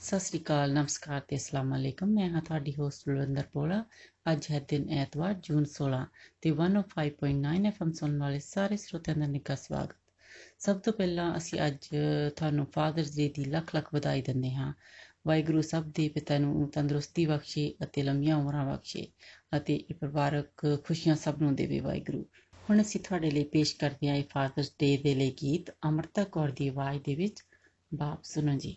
ਸਤਿ ਸ੍ਰੀ ਅਕਾਲ, ਨਮਸਕਾਰ ਤੇ ਅਸਲਾਮ ਅਲੈਕਮ। ਮੈਂ ਹਾਂ ਤੁਹਾਡੀ ਹੋਸਟ ਬਲਵਿੰਦਰ ਪੋਲਾ। ਅੱਜ ਹੈ ਦਿਨ ਐਤਵਾਰ, ਜੂਨ 16 ਤੇ 105.9 ਐਫਐਮ ਸੁਣਨ ਵਾਲੇ ਸਾਰੇ ਸਰੋਤਿਆਂ ਦਾ ਨਿੱਘਾ ਸਵਾਗਤ। ਸਭ ਤੋਂ ਪਹਿਲਾਂ ਅਸੀਂ ਅੱਜ ਤੁਹਾਨੂੰ ਫਾਦਰਸ ਡੇ ਦੀ ਲੱਖ ਲੱਖ ਵਧਾਈ ਦਿੰਦੇ ਹਾਂ। ਵਾਹਿਗੁਰੂ ਸਭ ਦੇ ਪਿਤਾ ਨੂੰ ਤੰਦਰੁਸਤੀ ਬਖਸ਼ੇ ਅਤੇ ਲੰਮੀਆਂ ਉਮਰਾਂ ਬਖਸ਼ੇ ਅਤੇ ਇਹ ਪਰਿਵਾਰਕ ਖੁਸ਼ੀਆਂ ਸਭ ਨੂੰ ਦੇਵੇ ਵਾਹਿਗੁਰੂ। ਹੁਣ ਅਸੀਂ ਤੁਹਾਡੇ ਲਈ ਪੇਸ਼ ਕਰਦੇ ਹਾਂ ਇਹ ਫਾਦਰਸ ਡੇ ਦੇ ਲਈ ਗੀਤ ਅਮਰਤਾ ਕੌਰ ਦੀ ਆਵਾਜ਼ ਦੇ ਵਿੱਚ। ਬਾਪ ਸੁਣੋ ਜੀ।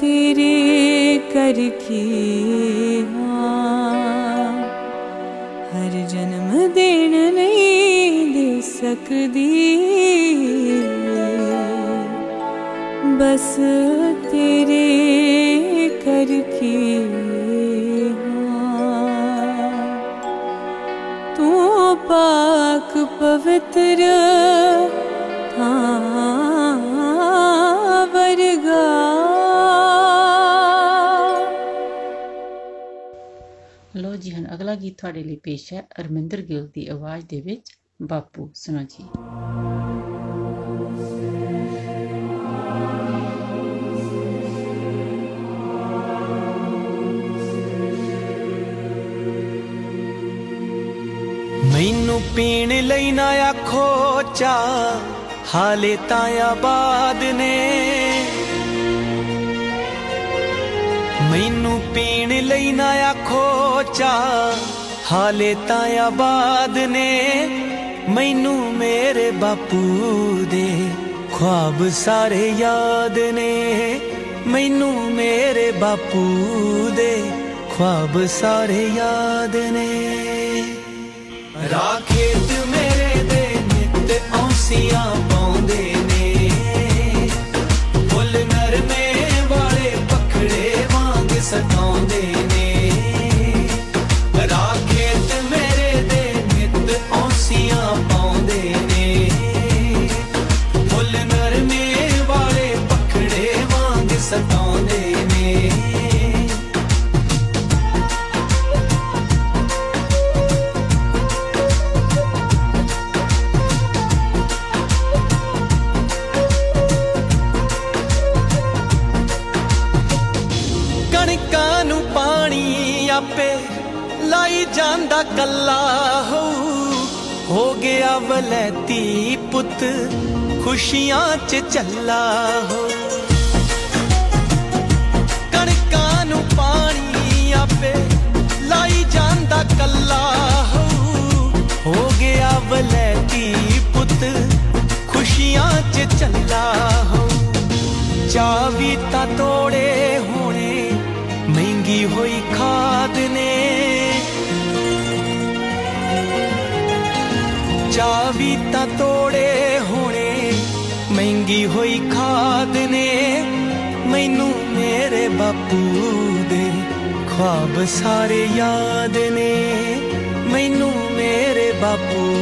तेरे कर के हर जन्म देन नहीं दे सकदी बस तेरे कर ते तू पाक पवित्र ਗੀਤ ਤੁਹਾਡੇ ਲਈ ਪੇਸ਼ ਹੈ ਅਰਮਿੰਦਰ ਗਿੱਲ ਦੀ ਆਵਾਜ਼ ਦੇ ਵਿੱਚ। ਬਾਪੂ, ਸੁਣੋ ਜੀ। ਮੈਨੂੰ ਪੀਣ ਲਈ ਨਾ ਆਖੋ ਚਾ ਹਾਲੇ ਤਾਂ ਆਬਾਦ ਨੇ। ਮੈਨੂੰ ਪੀਣ ਲਈ ਨਾ ਆਖੋ ਚਾ ਹਾਲੇ ਤਾਂ ਆਬਾਦ ਨੇ ਮੈਨੂੰ ਮੇਰੇ ਬਾਪੂ ਦੇ। ਖੁਆਬ ਸਾਰੇ ਯਾਦ ਨੇ ਮੈਨੂੰ ਮੇਰੇ ਬਾਪੂ ਦੇ। ਖੁਆਬ ਸਾਰੇ ਯਾਦ ਨੇ। ਰਾਖੇਤ ਮੇਰੇ ਦੇ ਨਿੱਤ ਔਸੀਆਂ ਪਾਉਂਦੇ कला हो हो गया वलैती पुत, खुशियाँ च चल्ला हो। पानी आपे लाई जाता कला हो हो गया वलैती पुत, खुशियाँ च चल्ला हो। चावी तोड़े होने महँगी हुई खाद ने ਚਾਵੀ ਤਾਂ ਤੋੜੇ ਹੋਣੇ। ਮਹਿੰਗੀ ਹੋਈ ਖਾਦ ਨੇ ਮੈਨੂੰ ਮੇਰੇ ਬਾਪੂ ਦੇ। ਖੁਆਬ ਸਾਰੇ ਯਾਦ ਨੇ ਮੈਨੂੰ ਮੇਰੇ ਬਾਪੂ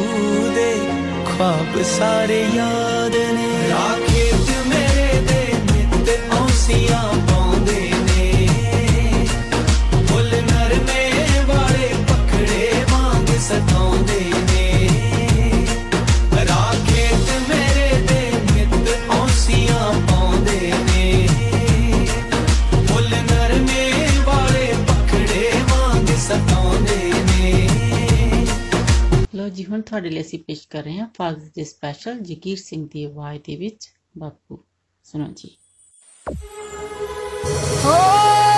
ਦੇ। ਖੁਆਬ ਸਾਰੇ ਯਾਦ ਨੇ। ਰਾਖੇਤ ਜੀ ਹੁਣ ਤੁਹਾਡੇ ਲਈ ਅਸੀਂ ਪੇਸ਼ ਕਰ ਰਹੇ ਹਾਂ ਫਾਗਜ਼ ਦੇ ਸਪੈਸ਼ਲ ਜਗੀਰ ਸਿੰਘ ਦੀ ਆਵਾਜ਼ ਦੇ ਵਿੱਚ। ਬਾਪੂ ਸੁਣੋ ਜੀ। Yeah,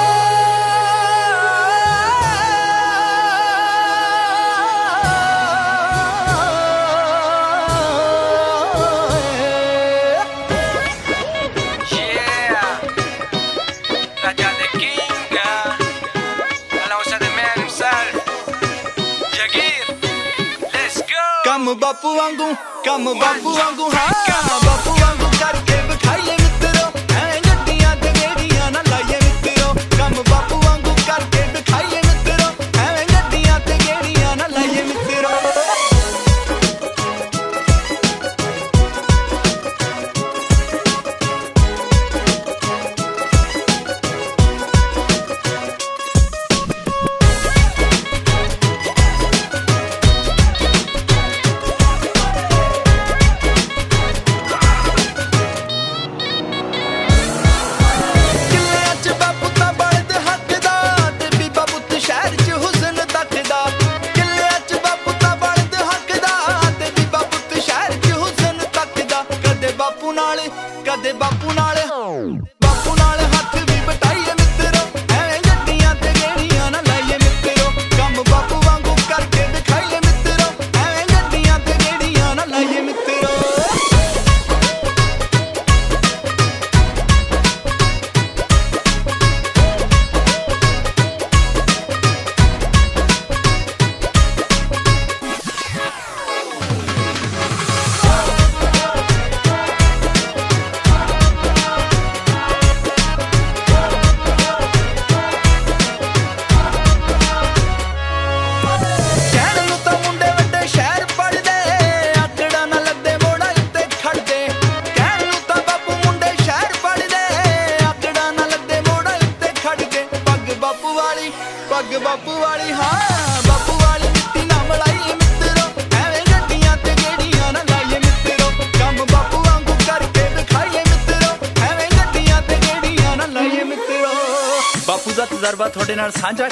Kamu bapuanggung, kamu bapuanggung. Ha!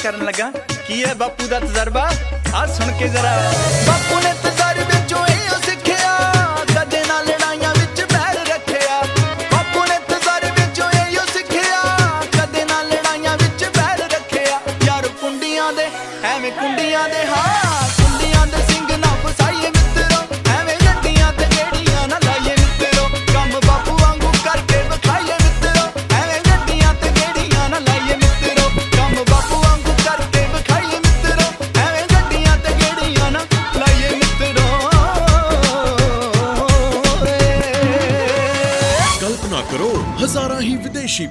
करन लगा कि है बापू का तजर्बा। आ सुन के जरा बापू ने तो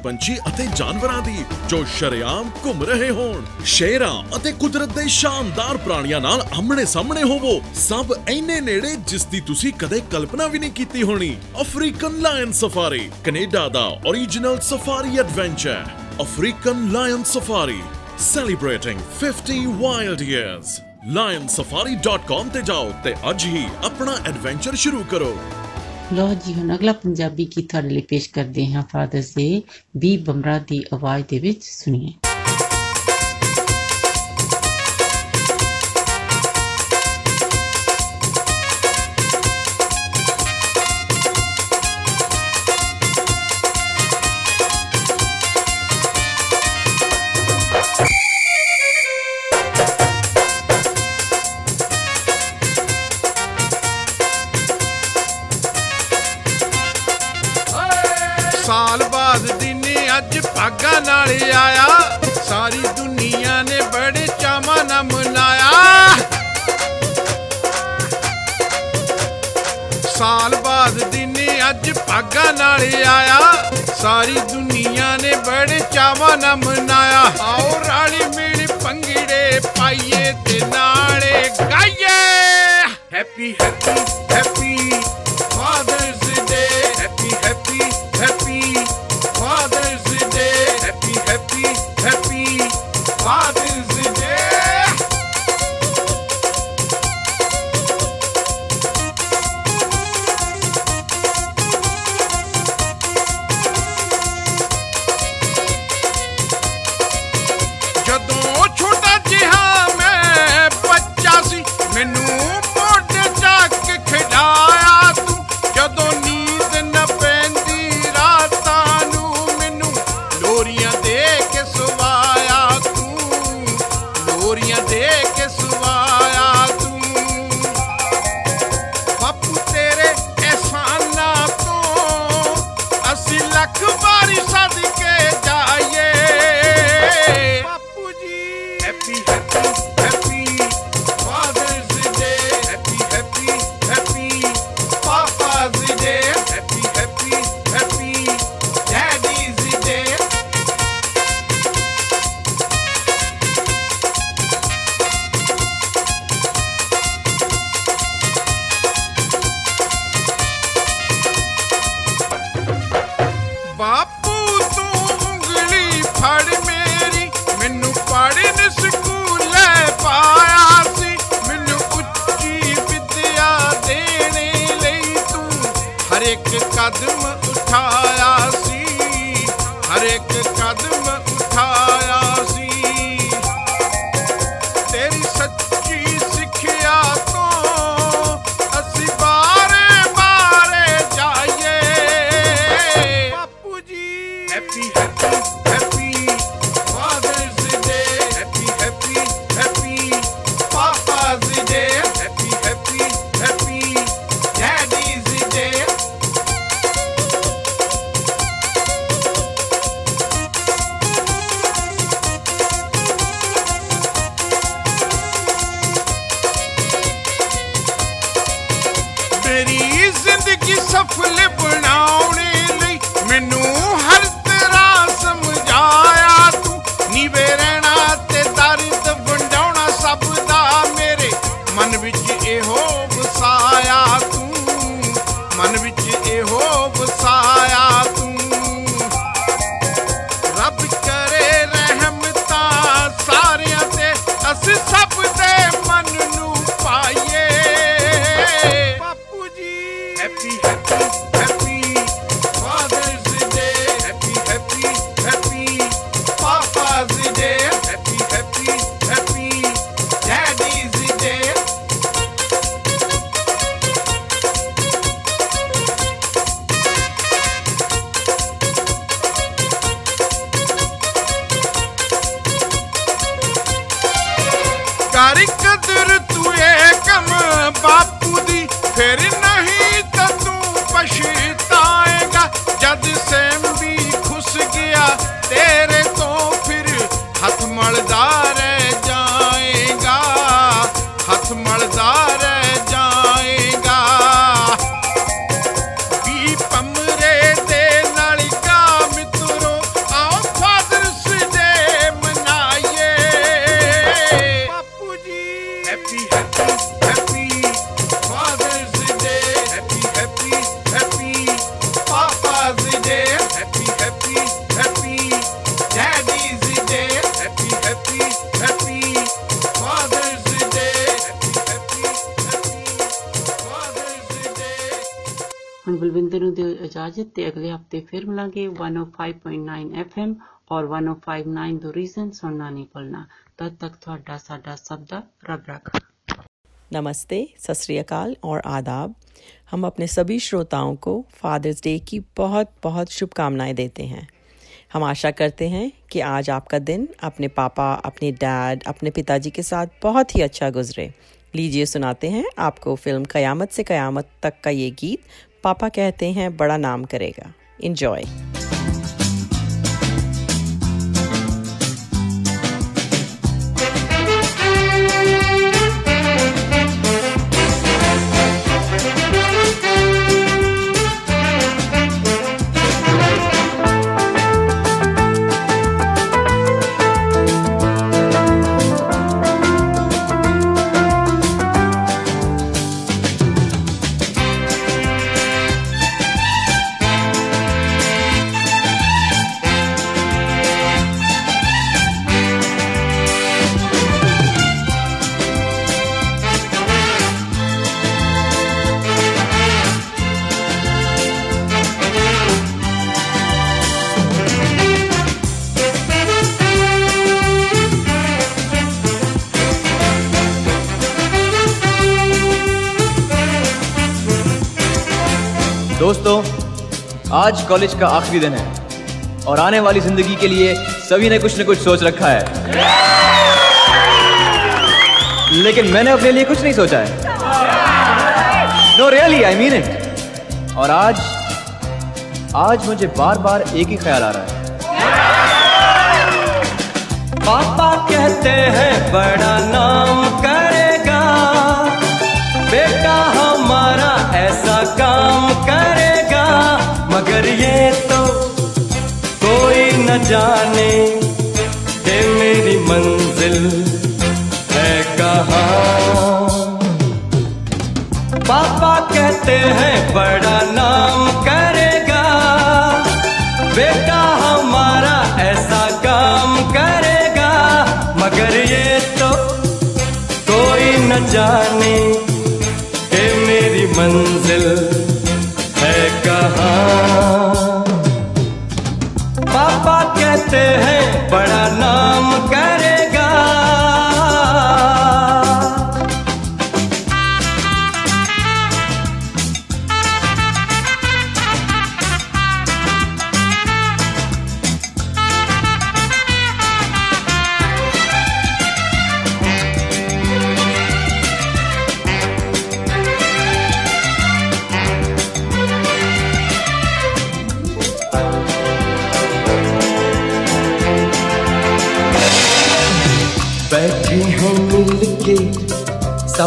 ਪੰਛੀ ਅਤੇ ਜਾਨਵਰਾਂ ਦੀ, ਜੋ ਸ਼ਰੇਆਮ ਘੁੰਮ ਰਹੇ ਹੋਣ। ਸ਼ੇਰਾਂ ਅਤੇ ਕੁਦਰਤ ਦੇ ਸ਼ਾਨਦਾਰ ਪ੍ਰਾਣੀਆਂ ਨਾਲ ਆਮਣੇ ਸਾਹਮਣੇ ਹੋਵੋ। ਸਭ ਐਨੇ ਨੇੜੇ ਜਿਸ ਦੀ ਤੁਸੀਂ ਕਦੇ ਕਲਪਨਾ ਵੀ ਨਹੀਂ ਕੀਤੀ ਹੋਣੀ। ਅਫਰੀਕਨ ਲਾਇਨ ਸਫਾਰੀ, ਕੈਨੇਡਾ ਦਾ origignal safari adventure African lion safari, celebrating 50 wild years lionsafari.com ਤੇ ਜਾਓ ਤੇ ਅੱਜ ਹੀ ਆਪਣਾ ਐਡਵੈਂਚਰ ਸ਼ੁਰੂ ਕਰੋ। ਲੋ ਜੀ, ਹੁਣ ਅਗਲਾ ਪੰਜਾਬੀ ਗੀਤ ਤੁਹਾਡੇ ਲਈ ਪੇਸ਼ ਕਰਦੇ ਹਾਂ ਫਾਦਰਸ ਡੇ ਬੀ ਬਮਰਾ ਦੀ ਆਵਾਜ਼ ਦੇ ਵਿੱਚ ਸੁਣੀਏ। ਸਾਲ ਬਾਅਦ ਦਿਨੇ ਅੱਜ ਭਾਗਾ ਨਾਲ ਆਇਆ ਸਾਰੀ ਦੁਨੀਆ ਨੇ ਬੜੇ ਚਾਵਾਂ ਨਾਲ ਮਨਾਇਆ ਸਾਲ ਬਾਅਦ ਦਿਨ ਅੱਜ ਭਾਗਾ ਨਾਲ ਆਇਆ ਸਾਰੀ ਦੁਨੀਆ ਨੇ ਬੜੇ ਚਾਵਾਂ ਨਾਲ ਮਨਾਇਆ ਆਓ ਰਾਲੀ ਮਿਲ ਪੰਗੜੇ ਪਾਈਏ ਤੇ ਨਾਲੇ ਗਾਈਏ happy happy happy Bob. happy, happy. ਹਫਤੇ ਫਿਰ ਮਿਲਾਂਗੇ 105.9 FM ਔਰ 1059 ਦੋ ਰੀਜ਼ਨ ਸੁਣਨਾ ਨਹੀਂ ਭੁੱਲਣਾ ਤਦ ਤੱਕ ਤੁਹਾਡਾ ਸਾਡਾ ਸਭ ਦਾ ਰੱਬ ਰੱਖਾ नमस्ते सत श्री अकाल और आदाब हम अपने सभी श्रोताओं को फादर्स डे की बहुत बहुत शुभकामनाएं देते हैं हम आशा करते हैं कि आज आपका दिन अपने पापा अपने डैड अपने पिताजी के साथ बहुत ही अच्छा गुजरे लीजिए सुनाते हैं आपको फिल्म कयामत से कयामत तक का ये गीत पापा कहते हैं बड़ा नाम करेगा Enjoy. आज कॉलेज का आखिरी दिन है और आने वाली ज़िंदगी के लिए सभी ने कुछ न कुछ सोच रखा है। लेकिन मैंने अपने लिए कुछ नहीं सोचा है। No really I mean it और आज आज मुझे बार बार एक ही ख्याल आ रहा है। पापा कहते हैं, बड़ा नाम करेगा। बेटा हमारा ऐसा काम जाने कि मेरी मंजिल है कहाँ? पापा कहते हैं बड़ा नाम करेगा। बेटा हमारा ऐसा काम करेगा। मगर ये तो कोई न जाने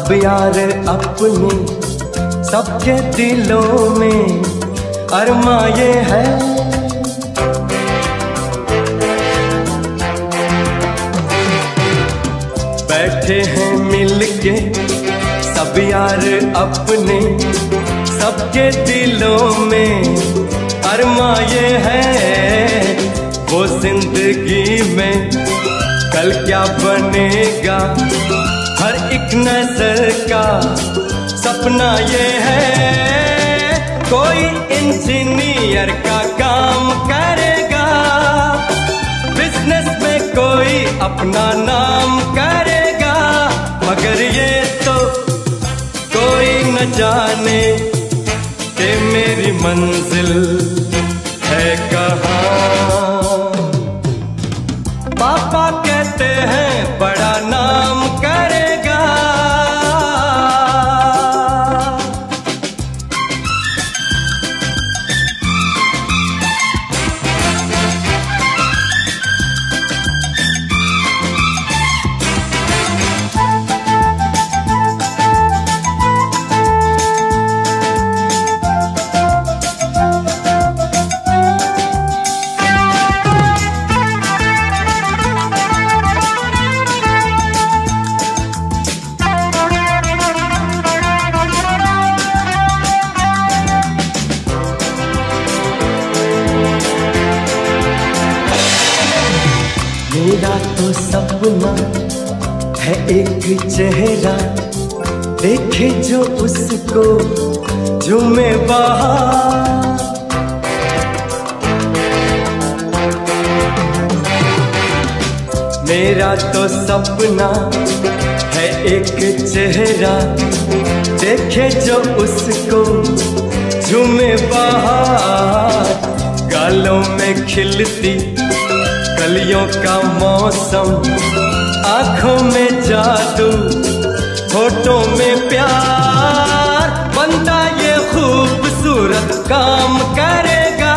सब यार अपने सबके दिलों में अरमा ये है। बैठे हैं मिलके सब यार अपने सबके दिलों में अरमा ये है। वो ज़िंदगी में कल क्या बनेगा? हर एक नज़र का सपना ये है। कोई इंजीनियर का काम करेगा। बिज़नेस में कोई अपना नाम करेगा। मगर ये तो कोई न जाने कि मेरी मंजिल है कहाँ। चेहरा देखे जो उसको झूमे बाहर, गालों में खिलती कलियों का मौसम, आँखों में जादू, होठों में प्यार। बंदा ये खूबसूरत काम करेगा,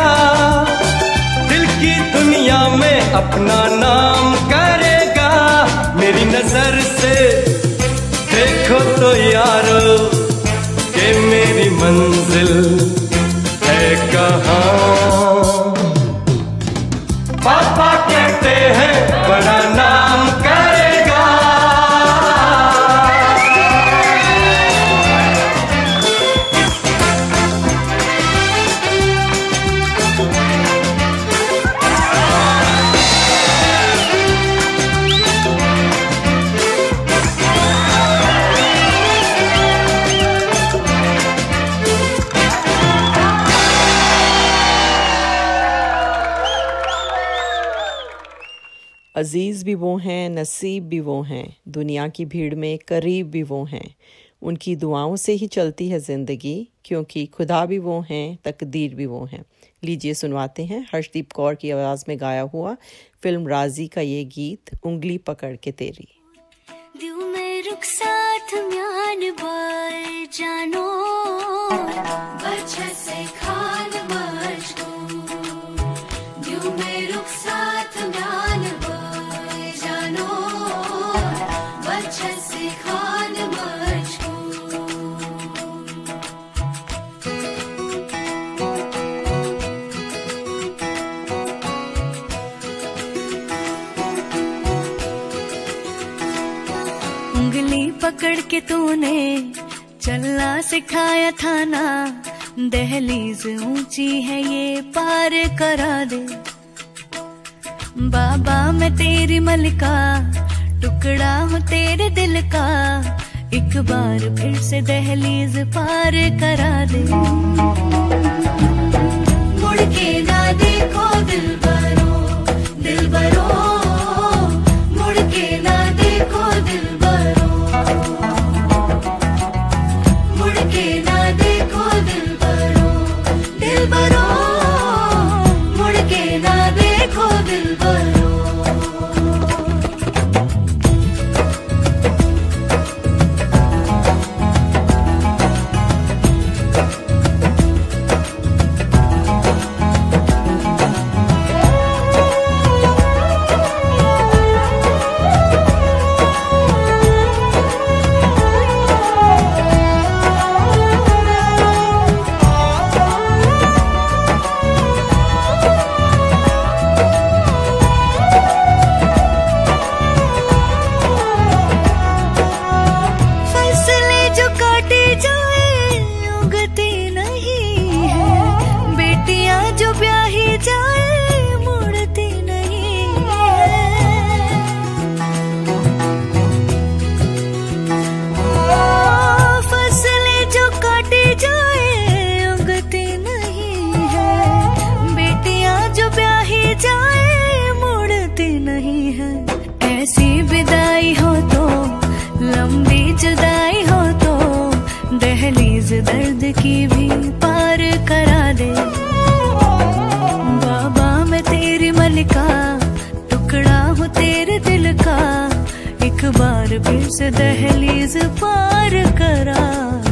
दिल की दुनिया में अपना नाम करेगा देखो भी वो हैं, नसीब भी वो हैं, दुनिया की भीड़ में करीब भी वो हैं। उनकी दुआओं से ही चलती है ज़िंदगी, क्योंकि खुदा भी वो हैं, तकदीर भी वो हैं। लीजिए सुनवाते हैं हर्षदीप कौर की आवाज़ में गाया हुआ फ़िल्म राज़ी का ये गीत, उंगली पकड़ के तेरी। साथ म्यान बार जानो से खान साथ म्यान तूने चलना सिखाया था ना। दहलीज ऊँची है ये, पार करा दे। बाबा, मैं तेरी मलिका, टुकड़ा हूँ तेरे दिल का। एक बार फिर से दहलीज पार करा दे। मुड़ के ना देखो दिल की भी पार करा दे। बाबा, मैं तेरी मलिका टुकड़ा हूँ, तेरे दिल का। एक बार फिर से दहलीज पार करा।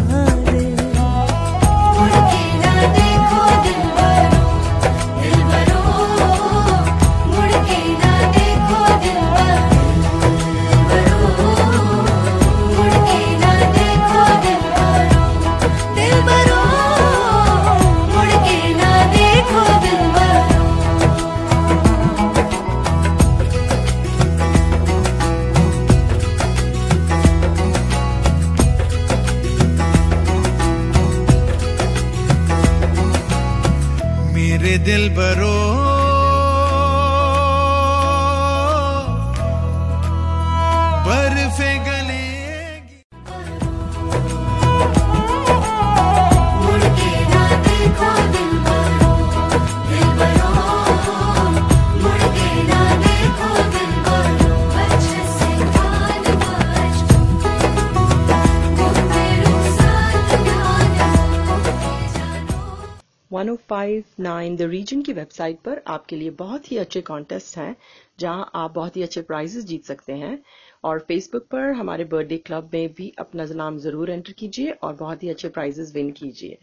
1059 द रीजन की वेबसाइट पर आपके लिए बहुत ही अच्छे कॉन्टेस्ट हैं, जहाँ आप बहुत ही अच्छे प्राइजेस जीत सकते हैं। और फेसबुक पर हमारे बर्थडे क्लब में भी अपना नाम ज़रूर एंटर कीजिए और बहुत ही अच्छे प्राइजेस विन कीजिए।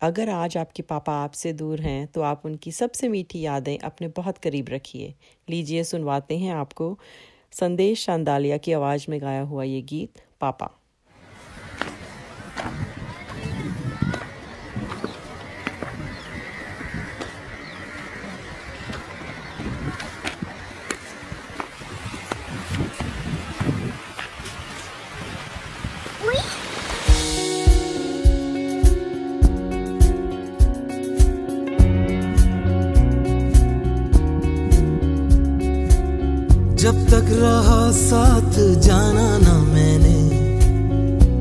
अगर आज आपके पापा आपसे दूर हैं तो आप उनकी सबसे मीठी यादें अपने बहुत करीब रखिए। लीजिए सुनवाते हैं आपको संदेश शांदालिया की आवाज़ में गाया हुआ ये गीत, पापा। जब तक रहा साथ जाना ना मैंने।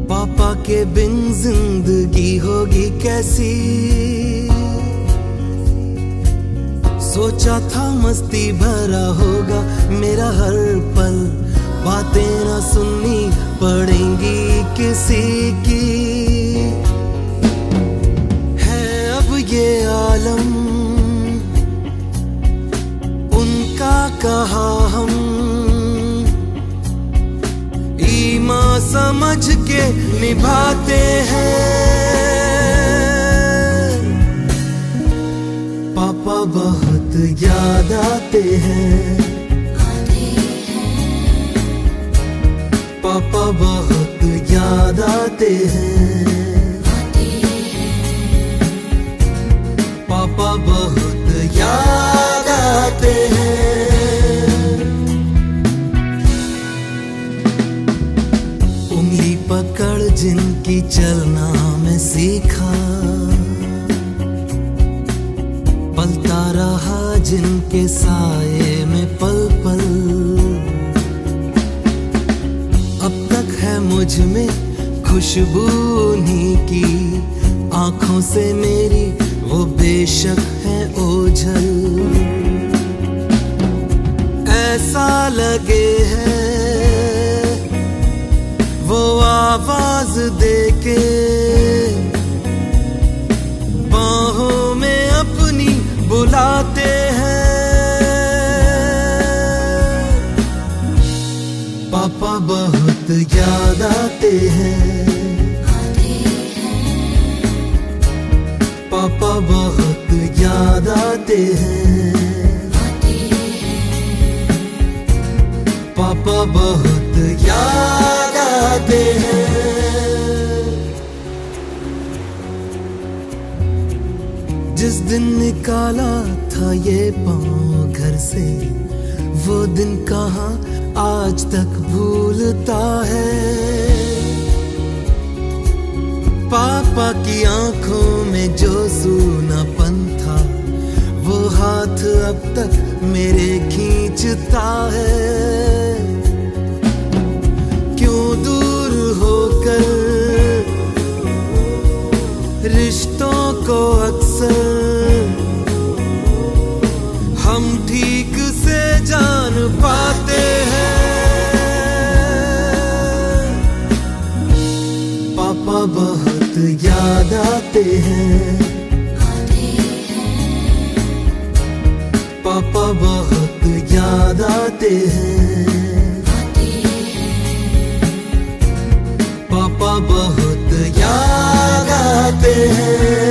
पापा के बिन ज़िंदगी होगी कैसी? सोचा था मस्ती भरा होगा, मेरा हर पल। बातें ना सुननी पड़ेंगी किसी की। है अब ये आलम कहा हम? ईमा समझ के निभाते हैं। पापा बहुत याद आते हैं। पापा बहुत याद आते हैं। पापा बहुत याद आते हैं। चलना मैं सीखा। पलता रहा जिनके साए में पल पल अब तक है मुझमें खुशबू उन्हीं की। आँखों से मेरी वो बेशक है ओझल। ऐसा लगे है आवाज़ दे के बाहों में अपनी बुलाते हैं। पापा बहुत याद आते हैं। पापा बहुत याद आते हैं। पापा बहुत याद आते हैं। जिस दिन निकाला था ये पाँव घर से, वो दिन कहा आज तक भूलता है। पापा की आँखों में जो सूनापन था, वो हाथ अब तक मेरे खींचता है। दूर होकर रिश्तों को अक्सर हम ठीक से जान पाते हैं। पापा बहुत याद आते हैं। पापा बहुत याद आते हैं। बहुत याद आते हैं।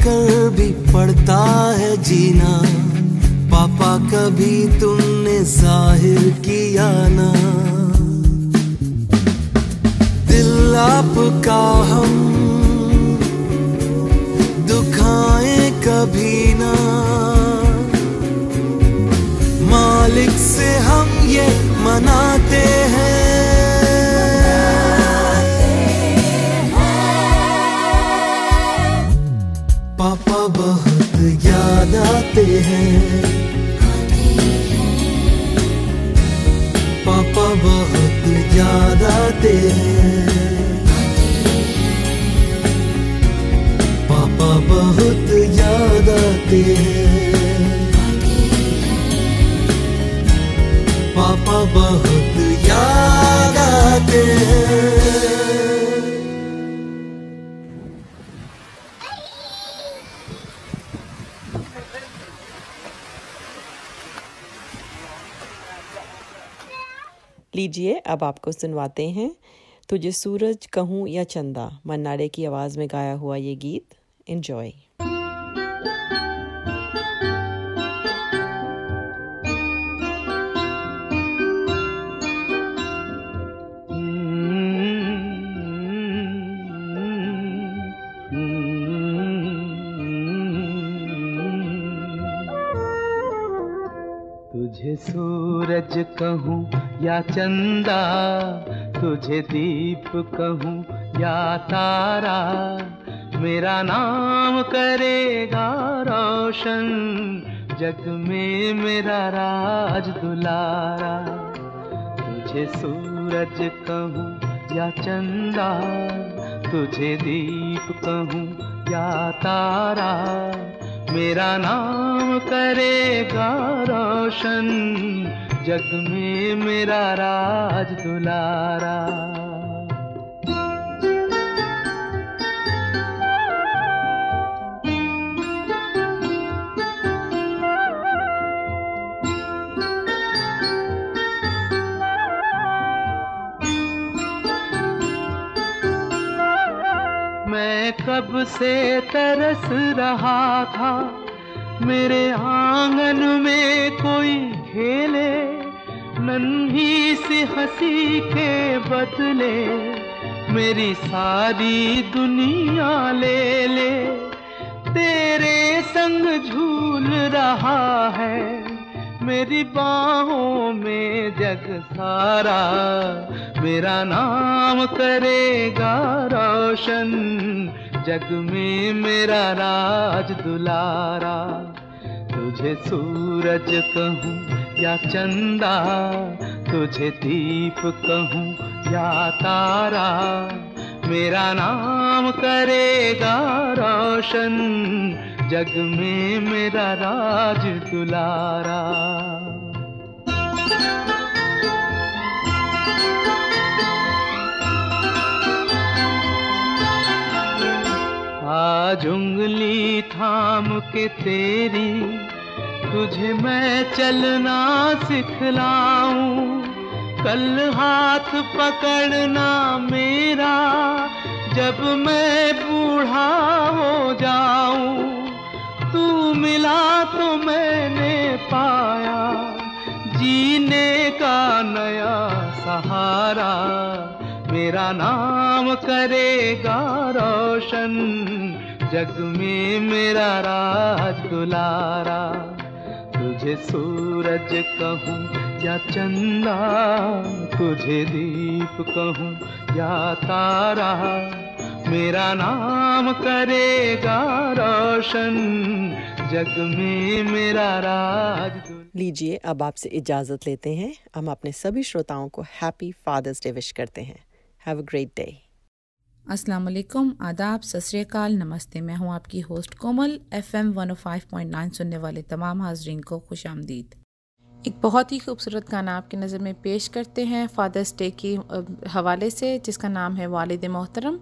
कर भी पड़ता है जीना। पापा कभी तुमने ज़ाहिर किया ना। दिल आपका हम, दुखाए कभी ना। मालिक से हम ये मनाते आते हैं। पापा बहुत याद आते हैं। लीजिए, अब आपको सुनवाते हैं। तुझे सूरज कहूँ या चंदा, मन्नाडे की आवाज़ में गाया हुआ ये गीत एंजॉय कहूँ, या चंदा, तुझे दीप कहूँ, या तारा, मेरा नाम करेगा रोशन, जग में मेरा राज दुलारा। तुझे सूरज कहूँ, या चंदा, तुझे दीप कहूँ, या तारा, मेरा नाम करेगा रोशन जग में मेरा राज दुलारा। मैं कब से तरस रहा था, मेरे आँगन में कोई खेले, नन्ही सी हँसी के बदले मेरी सारी दुनिया ले ले। तेरे संग झूल रहा है, मेरी बाहों में जग सारा। मेरा नाम करेगा रोशन, जग में मेरा राज दुलारा। तुझे सूरज कहूँ या चंदा, तुझे दीप कहूँ या तारा, मेरा नाम करेगा रोशन, जग में मेरा राज दुलारा। आज उंगली थाम के तेरी तुझे मैं चलना सिखलाऊं। कल हाथ पकड़ना मेरा, जब मैं बूढ़ा हो जाऊँ। तू मिला तो मैंने पाया, जीने का नया सहारा। मेरा नाम करेगा रोशन, जग में मेरा राज दुलारा। तुझे सूरज कहूँ या चंदा, तुझे दीप कहूँ या तारा, मेरा नाम करेगा रोशन, जग में मेरा राज। लीजिए, अब आपसे इजाज़त लेते हैं। हम अपने सभी श्रोताओं को हैप्पी फादर्स डे विश करते हैं। हैव अ ग्रेट डे अस्सलाम वालेकुम आदाब, सत श्री अकाल नमस्ते। मैं हूँ आपकी host Komal F M one nine सुनने वाले तमाम हाजरीन को खुश आमदीद। एक बहुत ही खूबसूरत गाना आपकी नज़र में पेश करते हैं फादर्स डे की हवाले से, जिसका नाम है वालिद मोहतरम।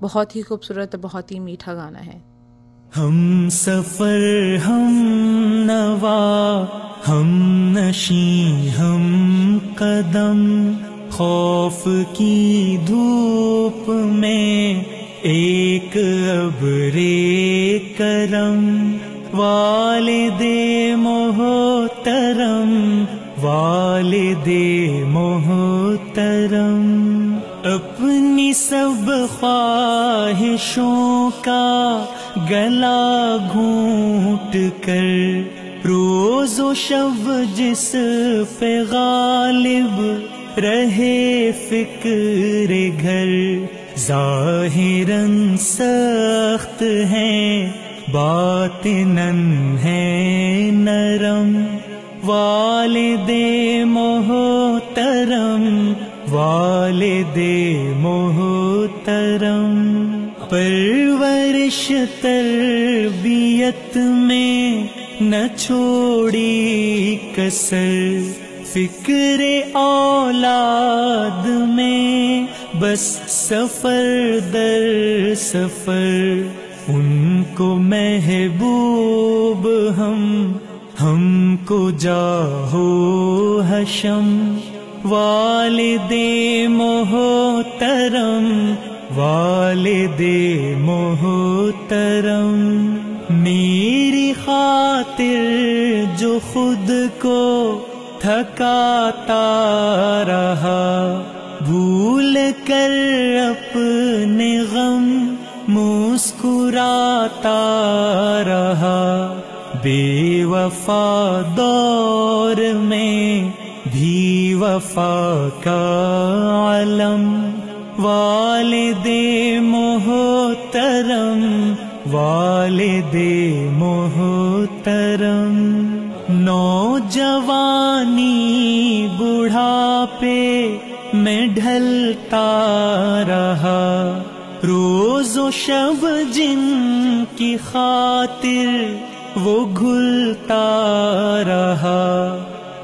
बहुत ही खूबसूरत बहुत ही मीठा गाना है। हम सफ़र, हम नवा हम नशी हम कदम। खौफ की धूप में एक अबरे करम वाले दे मोहतरम वाले दे मोहतरम। अपनी सब ख्वाहिशों का गला घूट कर, रोजो शब जिस पे गालिब रहे फिक्र घर। जाहिरन सख्त है है नरम। वाले दे मोहतरम वाले दे मोहतरम। परवरिश तरबियत में न छोड़ी कसर फ़िक्र औलाद में बस सफ़र दर सफ़र, उनको महबूब हम, हमको जाहो हशम। वाले मोहतरम वाले दे मोहतरम। मेरी खातिर जो खुद को थकाता रहा भूल कर अपने गम मुस्कुराता रहा बेवफा दौर में भी वफा का आलम। वाले दे मोहतरम वाले दे मोहतरम नौजवानी बुढ़ापे में ढलता रहा। रोजो शब जिनकी खातिर वो घुलता रहा।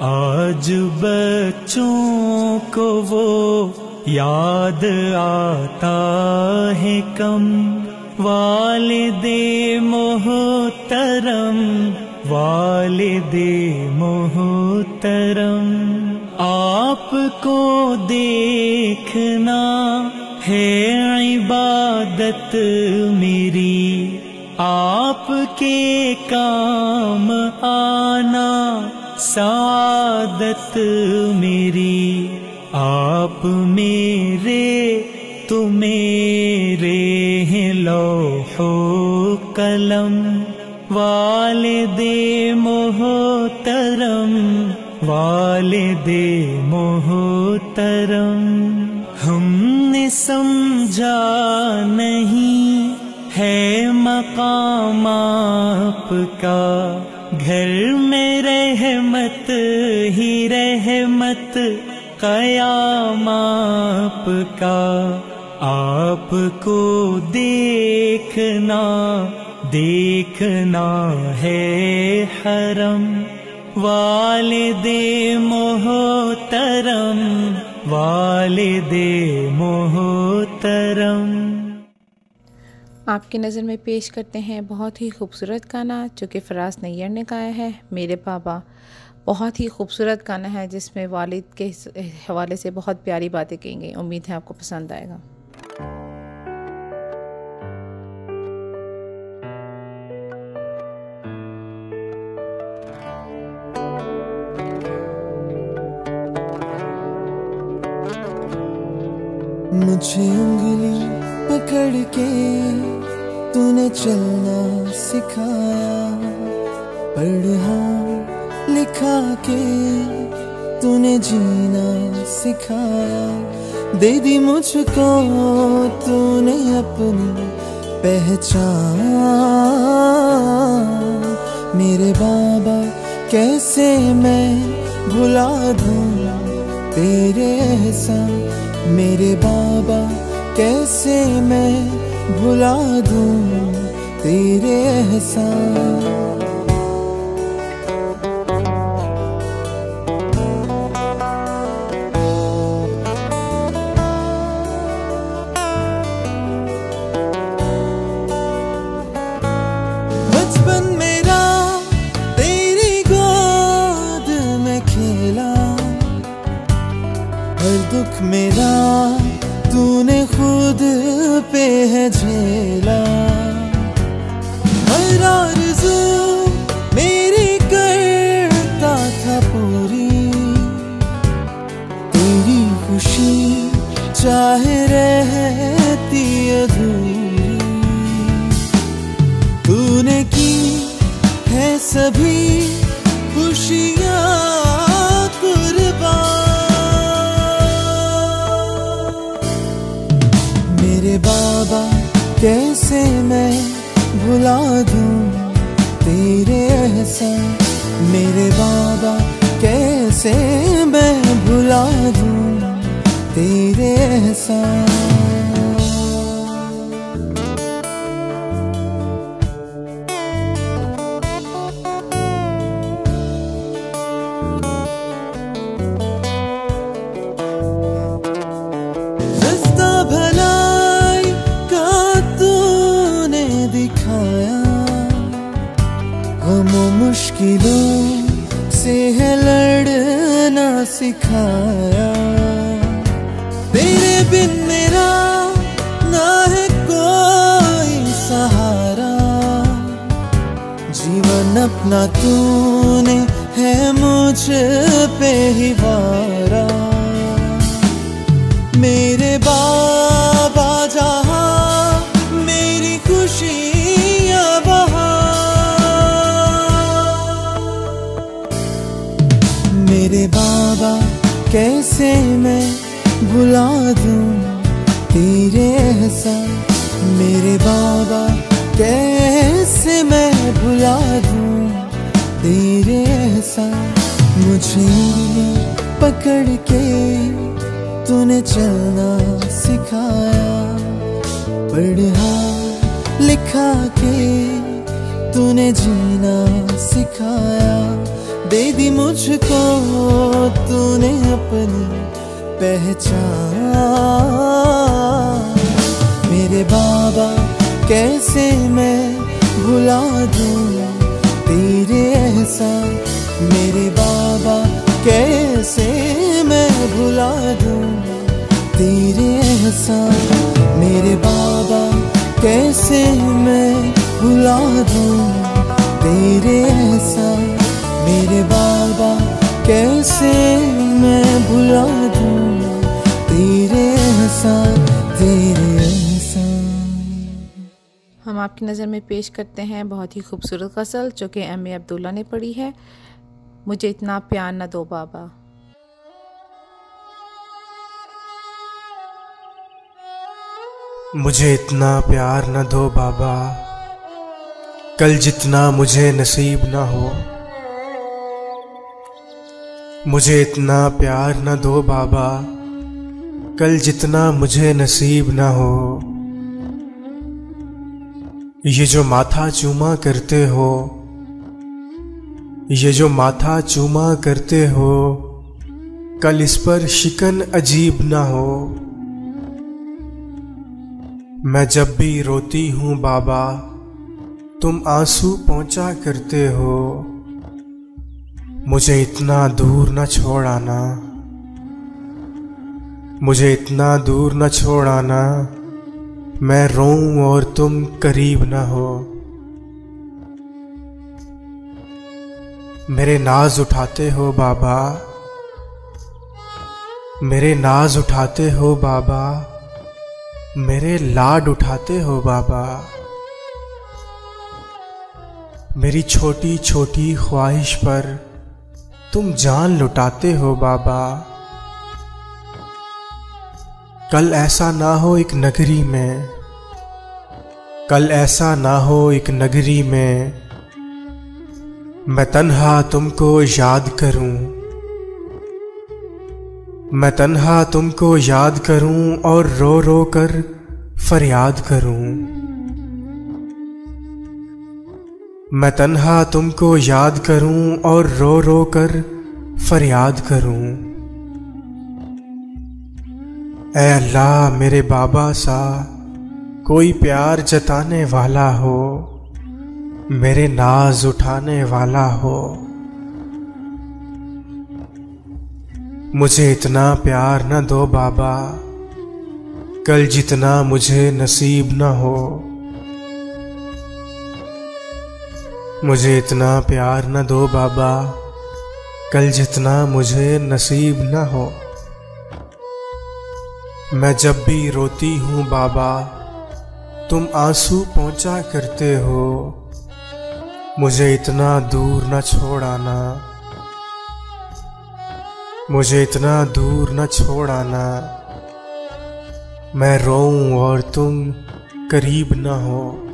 आज बच्चों को वो याद आता है कम। वाले दे मोहतरम वाले दे मोहतरम, आपको देखना है इबादत मेरी, आपके काम आना सादत मेरी, आप मेरे तो मेरे हैं लौहो कलम। मोहतरम समझा नहीं है मकाम आपका घर में रहमत ही रहमत आपका। आपको देखना देखना है हरम वाले दे मोहतरम वाले दे मोहतरम। आपकी नज़र में पेश करते हैं बहुत ही खूबसूरत गाना, जो कि फराज नैयर ने गाया है, मेरे बाबा। बहुत ही खूबसूरत गाना है, जिसमें वालिद के हवाले से बहुत प्यारी बातें कही गई। उम्मीद है आपको पसंद आएगा। मुझे उंगली पकड़ के तूने चलना सिखाया। पढ़ा लिखा के तूने जीना सिखाया। दे दी मुझको, तूने अपनी पहचान। मेरे बाबा, कैसे मैं भुला दूँ तेरे एहसान मेरे बाबा कैसे मैं भुला दूँ तेरे एहसान? दुख मेरा तूने खुद पे है झेला। हर आरज़ू एहसान मेरे बाबा कैसे मैं भुला दूँ तेरे एहसान सिखाया तेरे बिन मेरा ना है कोई सहारा। जीवन अपना तूने है मुझ पे ही वारा। पेश करते हैं बहुत ही खूबसूरत गज़ल जो कि एम ए अब्दुल्ला ने पढ़ी है। मुझे इतना प्यार न दो बाबा। मुझे इतना प्यार न दो बाबा। कल जितना मुझे नसीब ना हो। मुझे इतना प्यार न दो बाबा। कल जितना मुझे नसीब ना हो। ये जो माथा चूमा करते हो, ये जो माथा चूमा करते हो, कल इस पर शिकन अजीब ना हो। मैं जब भी रोती हूँ बाबा, तुम आँसू पहुँचा करते हो। मुझे इतना दूर न छोड़ आना। मुझे इतना दूर न छोड़ आना। मैं रोऊं और तुम करीब न हो। मेरे नाज उठाते हो बाबा। मेरे नाज उठाते हो बाबा। मेरे लाड उठाते हो बाबा। मेरी छोटी छोटी ख्वाहिश पर तुम जान लुटाते हो बाबा। कल ऐसा ना हो एक नगरी में। कल ऐसा ना हो एक नगरी में। मैं तन्हा तुमको याद करूँ। मैं तन्हा तुमको याद करूँ और रो रो कर फरियाद करूँ। मैं तन्हा तुमको याद करूँ और रो रो कर फरियाद करूँ। ऐ अल्लाह, मेरे बाबा सा कोई प्यार जताने वाला हो, मेरे नाज उठाने वाला हो। मुझे इतना प्यार न दो बाबा, कल जितना मुझे नसीब न हो। मुझे इतना प्यार न दो बाबा, कल जितना मुझे नसीब न हो। मैं जब भी रोती हूँ बाबा, तुम आँसू पहुँचा करते हो। मुझे इतना दूर न छोड़ आना। मुझे इतना दूर न छोड़ आना। मैं रोऊं और तुम करीब न हो।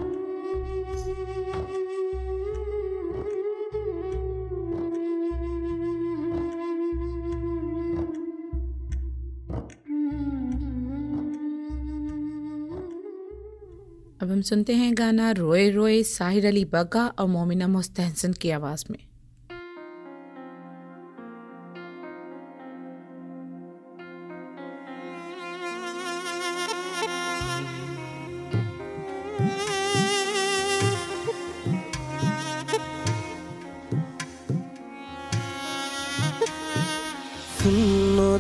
अब हम सुनते हैं गाना रोए रोए साहिर अली बग्गा और मोमिना मुस्तहसन की आवाज़ में।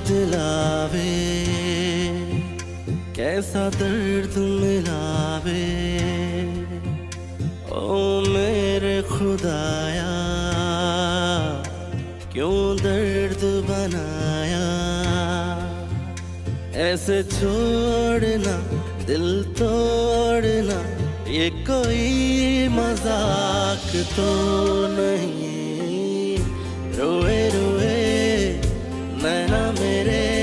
दिलावे, कैसा दर्द मिलावे। मेरे खुदाया, क्यों दर्द बनाया? ऐसे छोड़ना, दिल तोड़ना, ये कोई मज़ाक तो नहीं। रोए रोए, नैना मेरे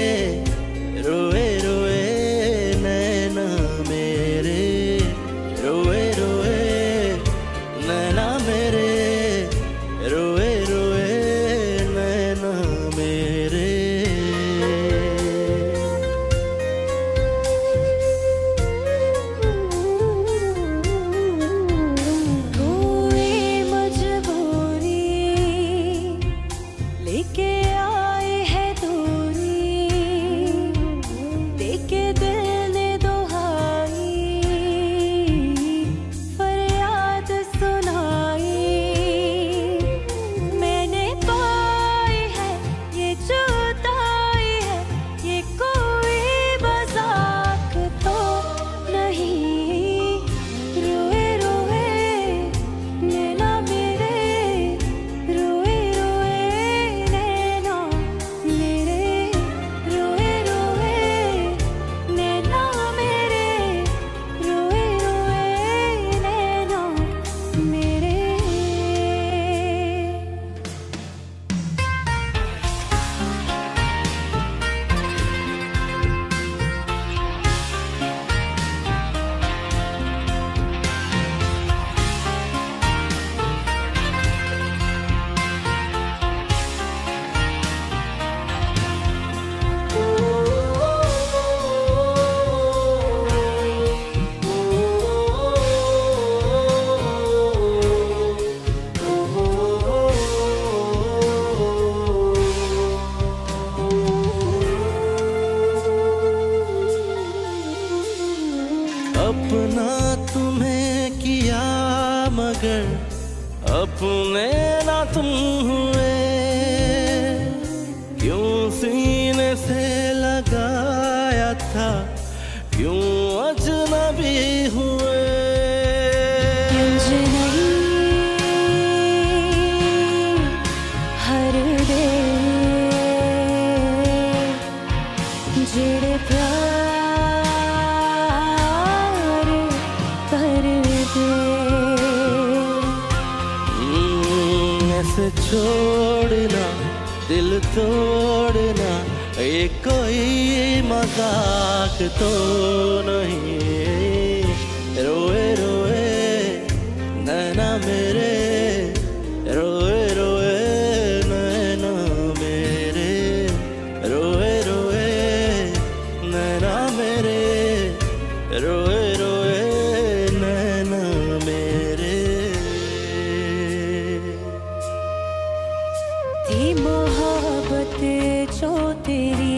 जो तेरी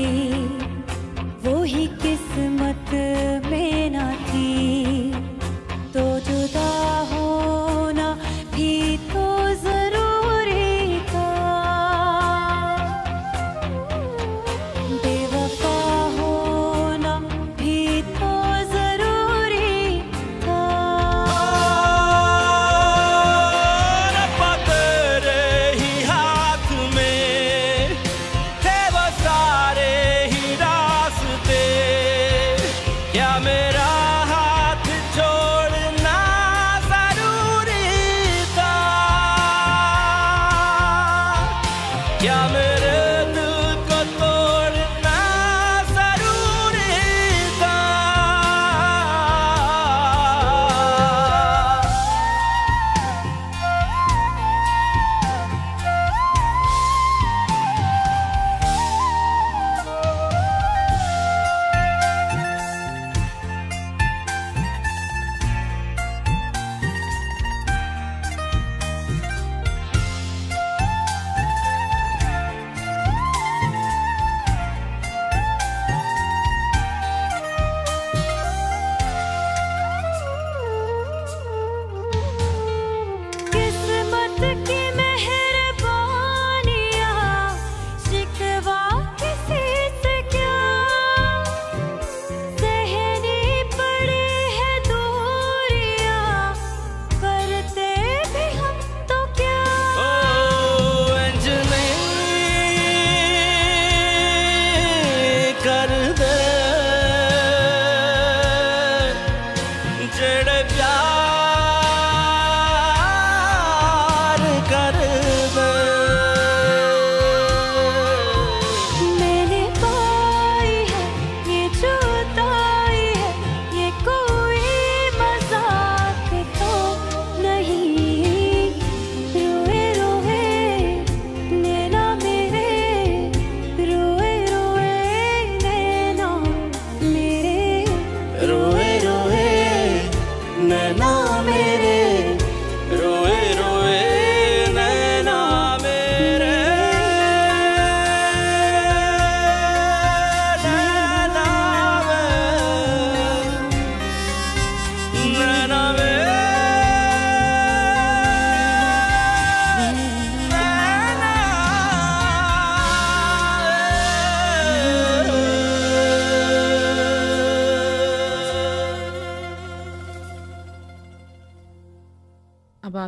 वो ही